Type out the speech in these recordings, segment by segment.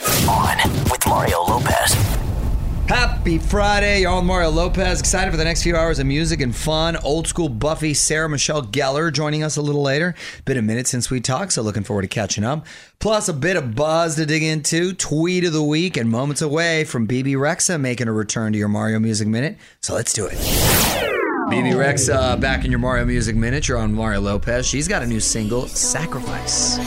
On with Mario Lopez. Happy Friday. You're on Mario Lopez. Excited for the next few hours of music and fun. Old school Buffy, Sarah Michelle Gellar joining us a little later. Been a minute since we talked, so looking forward to catching up. Plus, a bit of buzz to dig into, tweet of the week, and moments away from Bebe Rexha making a return to your Mario Music Minute. So let's do it. Bebe Rexha back in your Mario Music Minute. You're on Mario Lopez. She's got a new single, Sacrifice.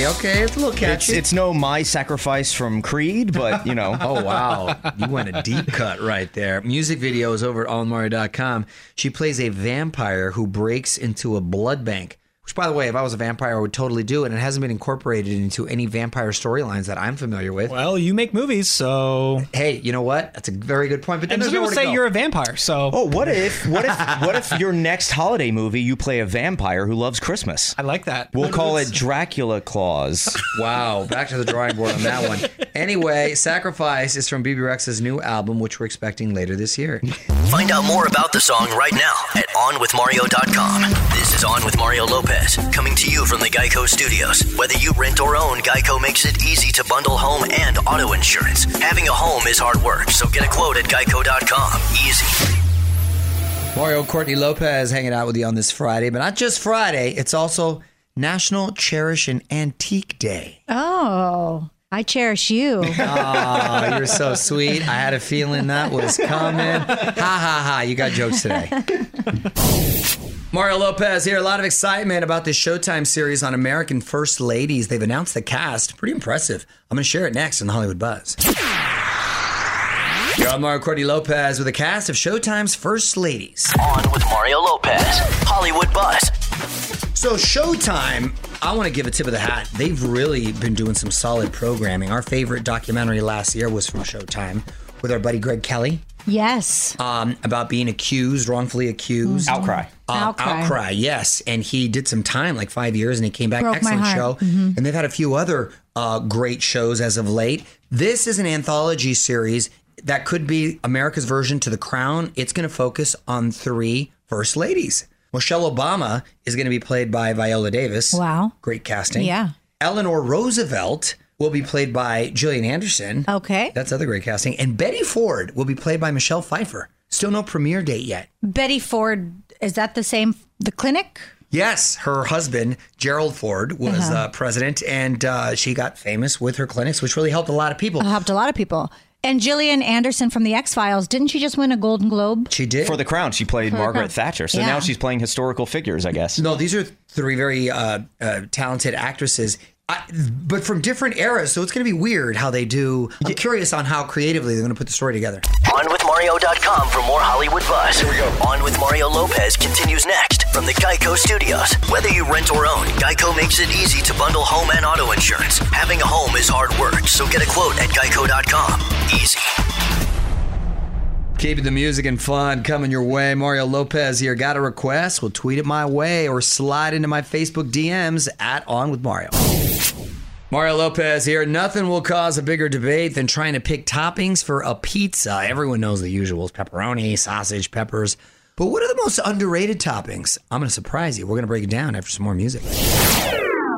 Hey, okay, it's a little It's, catchy. it's no My Sacrifice from Creed, but you know. Oh wow, you went a deep cut right there. Music video is over at allmario.com. She plays a vampire who breaks into a blood bank. Which, by the way, if I was a vampire, I would totally do it. And it hasn't been incorporated into any vampire storylines that I'm familiar with. Well, you make movies, so Hey, you know what? That's a very good point. But then and there's some people say go. you're a vampire. So Oh, what if what if what if your next holiday movie you play a vampire who loves Christmas? I like that. We'll call it Dracula Claus. Wow, back to the drawing board on that one. Anyway, Sacrifice is from Bebe Rexha's new album, which we're expecting later this year. Find out more about the song right now at OnWithMario.com. This is On with Mario Lopez, coming to you from the Geico Studios. Whether you rent or own, Geico makes it easy to bundle home and auto insurance. Having a home is hard work, so get a quote at Geico.com. Easy. Mario Courtney Lopez hanging out with you on this Friday, but not just Friday, it's also National Cherish an Antique Day. Oh, I cherish you. Oh, you're so sweet. I had a feeling that was coming. Ha ha ha. You got jokes today. Mario Lopez here. A lot of excitement about this Showtime series on American First Ladies. They've announced the cast. Pretty impressive. I'm going to share it next on the Hollywood Buzz. You're on Mario Courtney Lopez with a cast of Showtime's First Ladies. On with Mario Lopez, Hollywood Buzz. So Showtime, I want to give a tip of the hat. They've really been doing some solid programming. Our favorite documentary last year was from Showtime with our buddy Greg Kelley yes. um, about being accused, wrongfully accused. Outcry. Uh, Outcry. Outcry, yes. And he did some time, like five years, and he came back. Broke my Excellent heart. Mm-hmm. show. And they've had a few other uh, great shows as of late. This is an anthology series that could be America's version to The Crown. It's going to focus on three first ladies. Michelle Obama is going to be played by Viola Davis. Wow. Great casting. Yeah. Eleanor Roosevelt will be played by Gillian Anderson. Okay. That's other great casting. And Betty Ford will be played by Michelle Pfeiffer. Still no premiere date yet. Betty Ford, is that the same? The clinic? Yes, her husband, Gerald Ford, was Uh-huh. uh, president, and uh, she got famous with her clinics, which really helped a lot of people. It helped a lot of people. And Gillian Anderson from The X Files, didn't she just win a Golden Globe? She did. For the crown, she played For Margaret Thatcher. So Yeah. now she's playing historical figures, I guess. No, these are three very uh, uh, talented actresses. I, but from different eras, so it's going to be weird how they do. I'm curious on how creatively they're going to put the story together. OnWithMario.com for more Hollywood buzz. Here we go. On with Mario Lopez continues next from the Geico Studios. Whether you rent or own, Geico makes it easy to bundle home and auto insurance. Having a home is hard work, so get a quote at Geico.com. Easy. Keeping the music and fun coming your way. Mario Lopez here. Got a request? Well, tweet it my way or slide into my Facebook DMs at On With Mario. Mario Lopez here. Nothing will cause a bigger debate than trying to pick toppings for a pizza. Everyone knows the usuals pepperoni, sausage, peppers. But what are the most underrated toppings? I'm going to surprise you. We're going to break it down after some more music.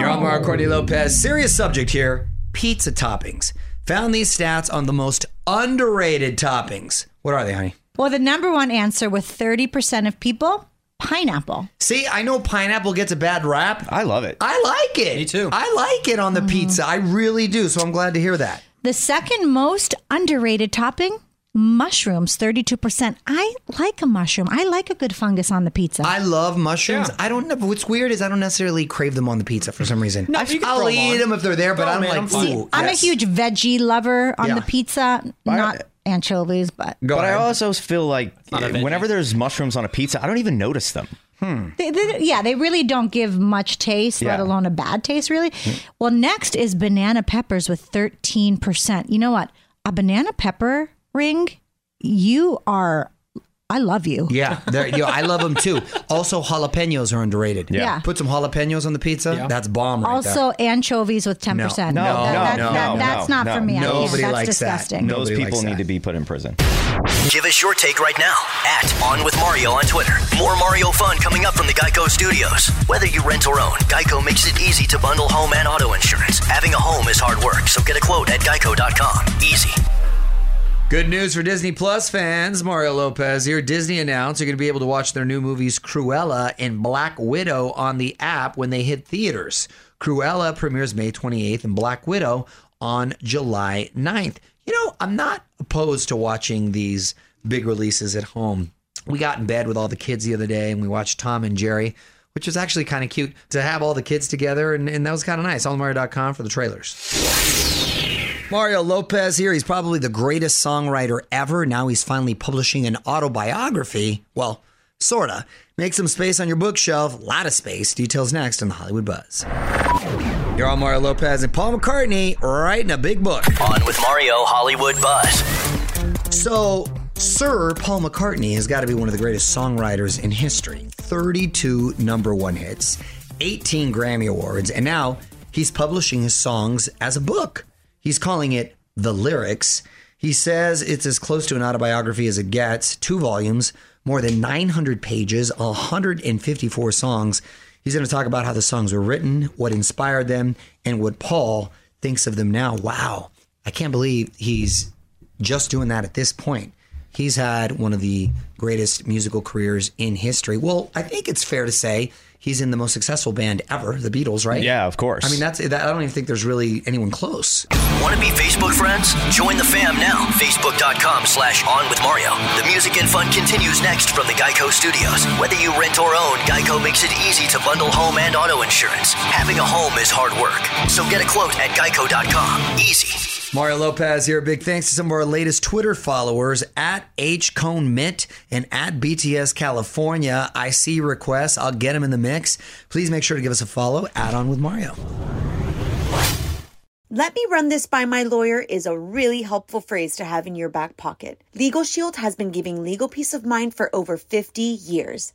You're on Mario Courtney Lopez. Serious subject here pizza toppings. Found these stats on the most underrated toppings. What are they, honey? Well, the number one answer with 30% of people, pineapple. See, I know pineapple gets a bad rap. I love it. I like it. Me too. I like it on the Mm-hmm. pizza. I really do. So I'm glad to hear that. The second most underrated topping, mushrooms, 32%. I like a mushroom. I like a good fungus on the pizza. I love mushrooms. Yeah. I don't know. What's weird is I don't necessarily crave them on the pizza for some reason. No, you I'll throw 'em eat on. them if they're there, but Throw I don't 'em in, I'm like. fine. Ooh, I'm yes. a huge veggie lover on Yeah. the pizza, not anchovies, but Go but I also feel like Not a veggie. whenever there's mushrooms on a pizza, I don't even notice them. Hmm. They, they- yeah, they really don't give much taste, let alone a bad taste, really. Hmm. Well, next is banana peppers with 13%. You know what? A banana pepper ring, you are, I love you. Yeah, they're- yo, I love them too. Also, jalapenos are underrated. Yeah. Put some jalapenos on the pizza. Yeah. That's bomb right there. Also, anchovies with 10%. No, no, that, no, that- no, That's no, not no. for me. I. Nobody That's likes that. disgusting. No. Those Nobody people need that. to be put in prison. Give us your take right now at On With Mario on Twitter. More Mario fun coming up from the Geico Studios. Whether you rent or own, Geico makes it easy to bundle home and auto insurance. Having a home is hard work, so get a quote at Geico.com. Easy. Good news for Disney Plus fans. Mario Lopez here. Disney announced you're going to be able to watch their new movies Cruella and Black Widow on the app when they hit theaters. Cruella premieres May 28th and Black Widow on July 9th. You know, I'm not opposed to watching these big releases at home. We got in bed with all the kids the other day and we watched Tom and Jerry, which was actually kind of cute to have all the kids together, and, and that was kind of nice. AllMario.com for the trailers. Mario Lopez here. He's probably the greatest songwriter ever. Now he's finally publishing an autobiography. Well, sorta. Make some space on your bookshelf. A lot of space. Details next on the Hollywood Buzz. You're on Mario Lopez and Paul McCartney writing a big book. On with Mario Hollywood Buzz. So, Sir Paul McCartney has got to be one of the greatest songwriters in history. 32 number one hits, 18 Grammy Awards, and now he's publishing his songs as a book. He's calling it The Lyrics. He says it's as close to an autobiography as it gets, two volumes, more than 900 pages, 154 songs. He's going to talk about how the songs were written, what inspired them, and what Paul thinks of them now. Wow. I can't believe he's just doing that at this point. He's had one of the greatest musical careers in history. Well, I think it's fair to say he's in the most successful band ever, the Beatles, right? Yeah, of course. I mean, that's that, I don't even think there's really anyone close. Want to be Facebook friends? Join the fam now. Facebook.com slash On With Mario. The music and fun continues next from the Geico Studios. Whether you rent or own, Geico makes it easy to bundle home and auto insurance. Having a home is hard work, so get a quote at Geico.com. Easy. Mario Lopez here. Big thanks to some of our latest Twitter followers at H Cone Mint and at BTS California. I see requests. I'll get them in the mix. Please make sure to give us a follow. Add on with Mario. Let me run this by my lawyer is a really helpful phrase to have in your back pocket. Legal Shield has been giving legal peace of mind for over 50 years.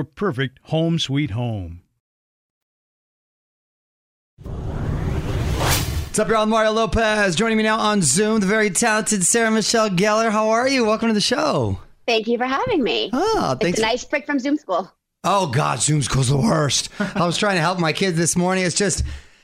perfect home sweet home. What's up, y'all? I'm Mario Lopez. Joining me now on Zoom, the very talented Sarah Michelle Gellar. How are you? Welcome to the show. Thank you for having me. Oh, thanks. It's a nice break from Zoom school. Oh God, Zoom school's the worst. I was trying to help my kids this morning. It's just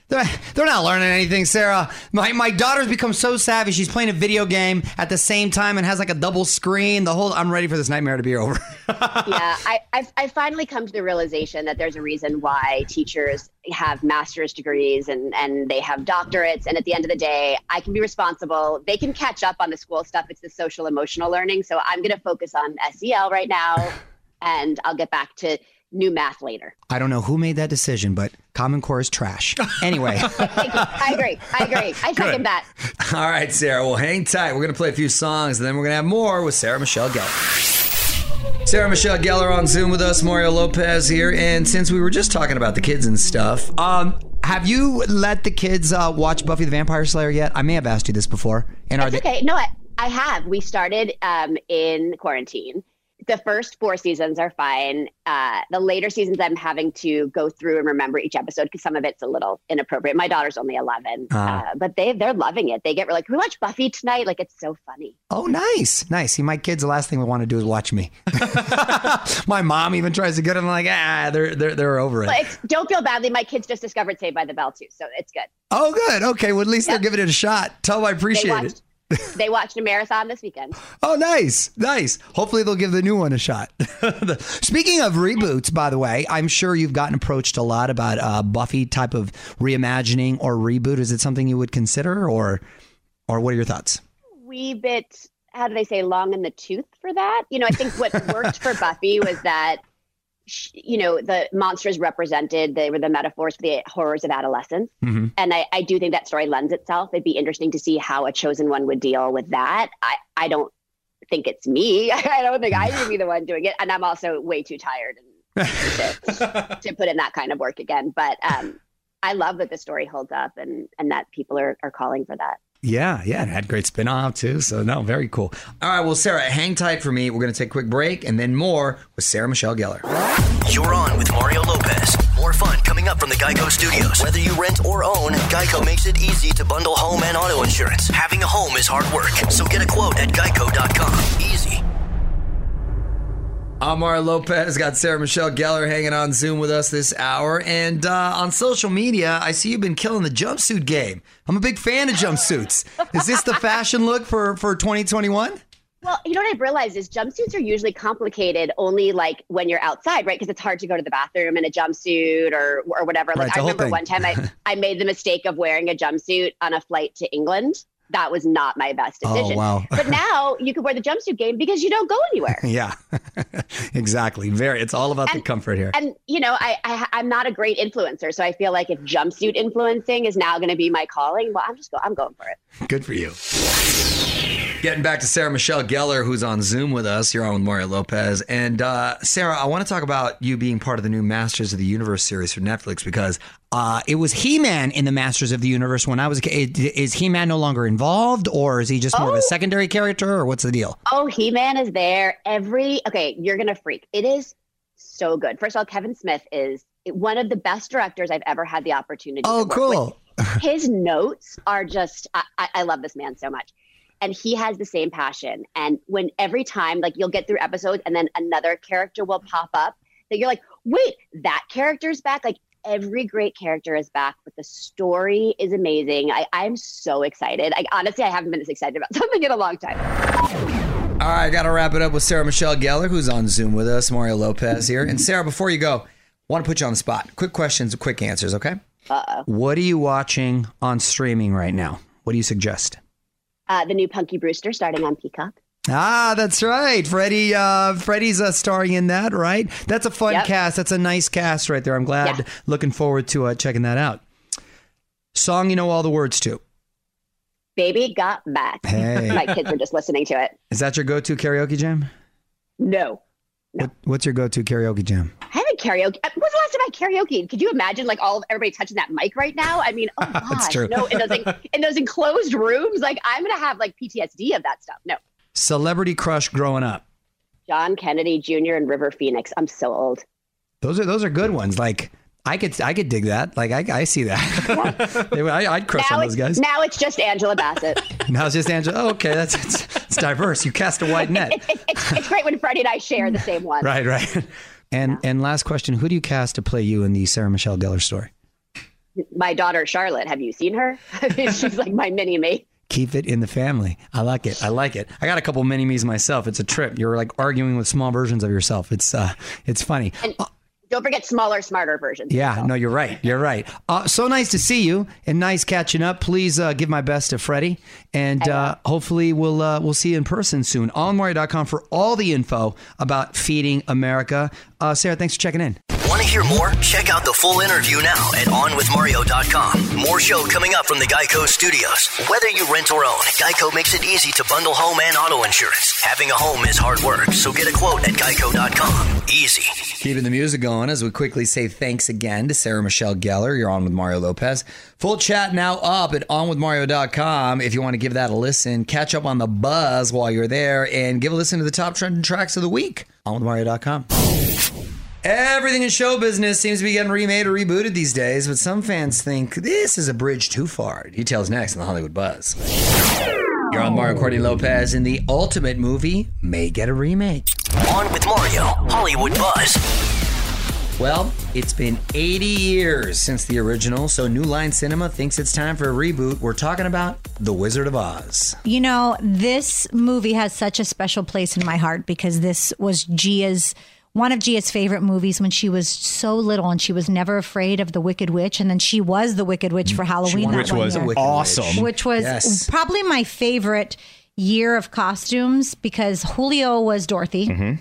they're, they're not learning anything, Sarah. My my daughter's become so savvy. She's playing a video game at the same time and has like a double screen. The whole I'm ready for this nightmare to be over. yeah, I, I've, I've finally come to the realization that there's a reason why teachers have master's degrees and, and they have doctorates. And at the end of the day, I can be responsible. They can catch up on the school stuff. It's the social emotional learning. So I'm going to focus on SEL right now, and I'll get back to new math later. I don't know who made that decision, but Common Core is trash. Anyway. I agree. I agree. I second that. All right, Sarah. Well, hang tight. We're going to play a few songs, and then we're going to have more with Sarah Michelle Gellar. Sarah Michelle Gellar on Zoom with us. Mario Lopez here. And since we were just talking about the kids and stuff, um, have you let the kids uh, watch Buffy the Vampire Slayer yet? I may have asked you this before. And are they? okay. No, I, I have. We started um, in quarantine. The first four seasons are fine. Uh, the later seasons, I'm having to go through and remember each episode because some of it's a little inappropriate. My daughter's only 11, Ah. uh, but they they're loving it. They get like, "Can we watch Buffy tonight?" Like it's so funny. Oh, nice, nice. See, my kids, the last thing we want to do is watch me. my mom even tries to get them. like, ah, they're they're they're over it. But don't feel badly. My kids just discovered Saved by the Bell too, so it's good. oh, good. Okay, well, at least they're giving it a shot. Tell them I They appreciate it. they watched a marathon this weekend. Oh, nice, nice. Hopefully, they'll give the new one a shot. Speaking of reboots, by the way, I'm sure you've gotten approached a lot about uh, Buffy type of reimagining or reboot. Is it something you would consider, or or what are your thoughts? wee bit how do they say long in the tooth for that you know i think what worked for buffy was that you know the monsters represented they were the metaphors for the horrors of adolescence. Mhm. and I, I do think that story lends itself. It'd be interesting to see how a chosen one would deal with that. I, I don't think it's me. I don't think i would be the one doing it. And i'm also way too tired and to, to put in that kind of work again. But um i love that the story holds up and and that people are, are calling for that Yeah, yeah, it had great spin off too. So no, very cool. All right, well, Sarah, hang tight for me. We're gonna take a quick break and then more with Sarah Michelle Gellar. You're on with Mario Lopez. More fun coming up from the Geico Studios. Whether you rent or own, Geico makes it easy to bundle home and auto insurance. Having a home is hard work, so get a quote at geico.com. Easy. Mario Lopez. Got Sarah Michelle Gellar hanging on Zoom with us this hour. And uh, on social media, I see you've been killing the jumpsuit game. I'm a big fan of jumpsuits. Is this the fashion look for, for 2021? Well, you know what I've realized is jumpsuits are usually complicated only like when you're outside, right? Because it's hard to go to the bathroom in a jumpsuit or or whatever. Like the I remember thing. one time I, I made the mistake of wearing a jumpsuit on a flight to England. That was not my best decision. Oh, decision. wow. but now you could wear the jumpsuit game because you don't go anywhere. Yeah, exactly. Very. It's all about the comfort here. And you know, I, I I'm not a great influencer, so I feel like if jumpsuit influencing is now going to be my calling, well, I'm just go I'm going for it. Good for you. Getting back to Sarah Michelle Gellar, who's on Zoom with us. You're on with Mario Lopez. And uh, Sarah, I want to talk about you being part of the new Masters of the Universe series for Netflix because Uh, it was He-Man in the Masters of the Universe when I was a kid. Is He-Man no longer involved, or is he just more of a secondary character, or what's the deal? Oh, He Man is there every. Okay, you're gonna freak. It is so good. First of all, Kevin Smith is one of the best directors I've ever had the opportunity. Oh, to work cool. With. His notes are just. I, I love this man so much, and he has the same passion. And when every time, like you'll get through episodes, and then another character will pop up that you're like, wait, that character's back. Like every great character is back, but the story is amazing. I, I'm so excited. I honestly, I haven't been this excited about something in a long time. All right, I got to wrap it up with Sarah Michelle Gellar, who's on Zoom with us. Mario Lopez here. And Sarah, before you go, want to put you on the spot. Quick questions, quick answers, okay? Uh-oh. What are you watching on streaming right now? What do you suggest? Uh, the new Punky Brewster starting on Peacock. Ah, that's right. Freddie, uh, Freddie's uh, starring in that, right? That's a fun Yep. cast. That's a nice cast right there. I'm glad. Yeah. Looking forward to uh, checking that out. Song you know all the words to. Baby got back. Hey. My kids are just listening to it. Is that your go-to karaoke jam? No. What, what's your go-to karaoke jam? I haven't karaoke. uh, When's the last time I karaoke? Could you imagine like all of everybody touching that mic right now? I mean, oh gosh, true. no, in those like, in those enclosed rooms, like I'm gonna have like PTSD of that stuff. No, Celebrity crush growing up. John Kennedy Jr. and River Phoenix. I'm so old. Those are those are good ones. Like I could I could dig that. Like I, I see that. Would- I, I'd crush now on it's those guys. now it's just Angela Bassett. Now it's just Angela. Oh, okay, that's it's, it's diverse. You cast a wide net. it's, it's, it's, it's great when Freddie and I share the same one. Right, right. And and last question: Who do you cast to play you in the Sarah Michelle Gellar story? My daughter Charlotte. Have you seen her? She's like my mini me. Keep it in the family. I like it. I like it. I got a couple mini me's myself. It's a trip. You're like arguing with small versions of yourself. It's uh, it's funny. And don't forget smaller, smarter versions. Yeah, no, you're right. You're right. Uh, so nice to see you and nice catching up. Please uh, give my best to Freddie, and uh, hopefully we'll uh, we'll see you in person soon. OnMario.com for all the info about feeding America. Uh, Sarah, thanks for checking in. Hear more? Check out the full interview now at OnWithMario.com. More show coming up from the Geico Studios. Whether you rent or own, Geico makes it easy to bundle home and auto insurance. Having a home is hard work, so get a quote at Geico.com. Easy. Keeping the music going as we quickly say thanks again to Sarah Michelle Gellar. You're on with Mario Lopez. Full chat now up at onwithmario.com if you want to give that a listen. Catch up on the buzz while you're there and give a listen to the top trending tracks of the week. on Onwithmario.com. Everything in show business seems to be getting remade or rebooted these days, but some fans think this is a bridge too far. Details next on the Hollywood Buzz. You're on Mario Courtney Lopez, and the ultimate movie may get a remake. On with Mario, Hollywood Buzz. Well, it's been 80 years since the original, so New Line Cinema thinks it's time for a reboot. We're talking about The Wizard of Oz. You know, this movie has such a special place in my heart because this was Gia's one of Gia's favorite movies when she was so little and she was never afraid of the Wicked Witch and then she was the Wicked Witch for Halloween that Which was year. awesome. Which was Yes. probably my favorite year of costumes because Julio was Dorothy. Mm-hmm.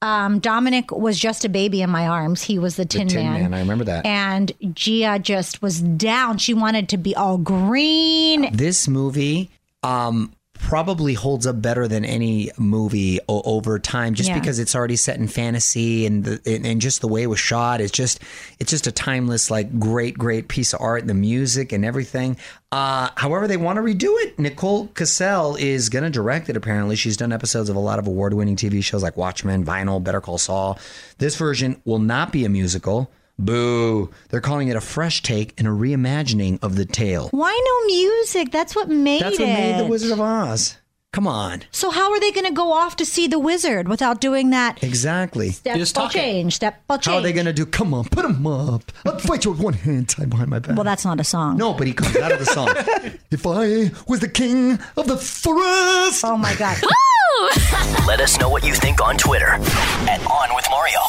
Um, Dominic was just a baby in my arms. He was the Tin, Tin Man, I remember that. And Gia just was down. She wanted to be all green. This movie um, probably holds up better than any movie o- over time, just Yeah. because it's already set in fantasy and the and, and just the way it was shot. It's just it's just a timeless, like great, great piece of art. The music and everything. Uh, however, they want to redo it. Nicole Kassell is going to direct it. Apparently, she's done episodes of a lot of award-winning TV shows like Watchmen, Vinyl, Better Call Saul. This version will not be a musical. Boo! They're calling it a fresh take and a reimagining of the tale. Why no music? That's what made That's it. what made the Wizard of Oz. Come on. So how are they going to go off to see the wizard without doing that? Exactly. Step just talk it. change. Step change. How are they going to do? Come on, put him up. I'll fight you with one hand tied behind my back. Well, that's not a song. no, but he comes out of the song. if I was the king of the forest. Oh my god. Let us know what you think on Twitter at On with Mario.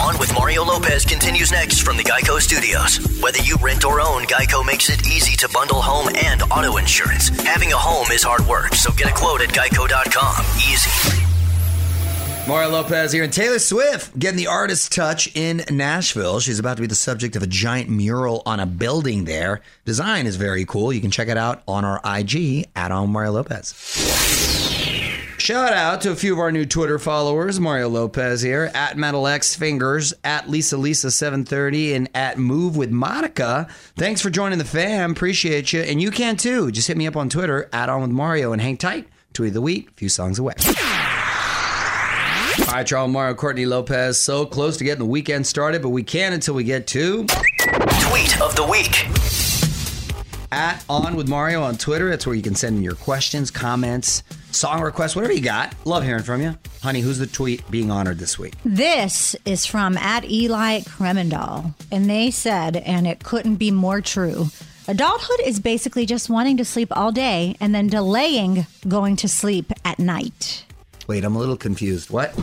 On with Mario Lopez. Continues next from the Geico Studios. Whether you rent or own, Geico makes it easy to bundle home and auto insurance. Having a home is hard work, so get a quote at geico.com. Easy. Mario Lopez here, and Taylor Swift getting the artist touch in Nashville. She's about to be the subject of a giant mural on a building there. Design is very cool. You can check it out on our IG at on Mario Lopez. Shout out to a few of our new Twitter followers. Mario Lopez here at Metal X Fingers, at Lisa Lisa 730, and at Move with Monica. Thanks for joining the fam. Appreciate you. And you can too. Just hit me up on Twitter at On with Mario and hang tight. Tweet of the week, a few songs away. Right, y'all. Mario Courtney Lopez. So close to getting the weekend started, but we can't until we get to Tweet of the week. At On with Mario on Twitter. That's where you can send in your questions, comments, song requests, whatever you got. Love hearing from you. Honey, who's the tweet being honored this week? This is from at Eli Kremendall, and they said, and it couldn't be more true. Adulthood is basically just wanting to sleep all day and then delaying going to sleep at night. Wait, I'm a little confused. What?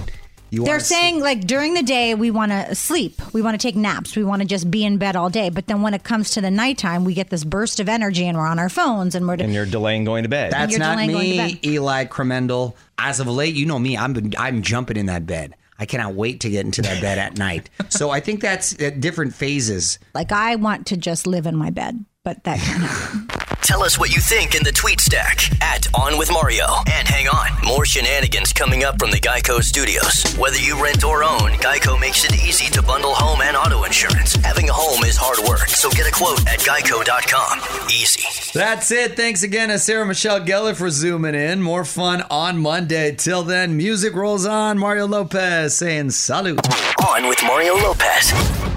You They're wanna s- saying like during the day we want to sleep, we want to take naps, we want to just be in bed all day. But then when it comes to the nighttime, we get this burst of energy and we're on our phones and we're. And you're delaying going to bed. That's not delaying going to me. Eli Cremendel. As of late, you know me. I'm I'm jumping in that bed. I cannot wait to get into that bed at night. So I think that's at different phases. like I want to just live in my bed, but that can't happen. Tell us what you think in the tweet stack at On With Mario. And hang on, more shenanigans coming up from the Geico Studios. Whether you rent or own, Geico makes it easy to bundle home and auto insurance. Having a home is hard work, so get a quote at geico.com. Easy. That's it. Thanks again to Sarah Michelle Gellar for zooming in. More fun on Monday. Till then, music rolls on. Mario Lopez saying salute. On with Mario Lopez.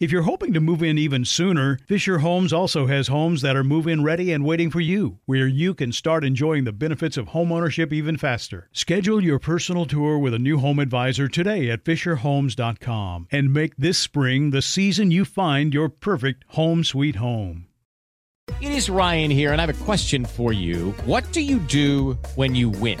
If you're hoping to move in even sooner, Fisher Homes also has homes that are move in ready and waiting for you, where you can start enjoying the benefits of homeownership even faster. Schedule your personal tour with a new home advisor today at FisherHomes.com and make this spring the season you find your perfect home sweet home. It is Ryan here, and I have a question for you. What do you do when you win?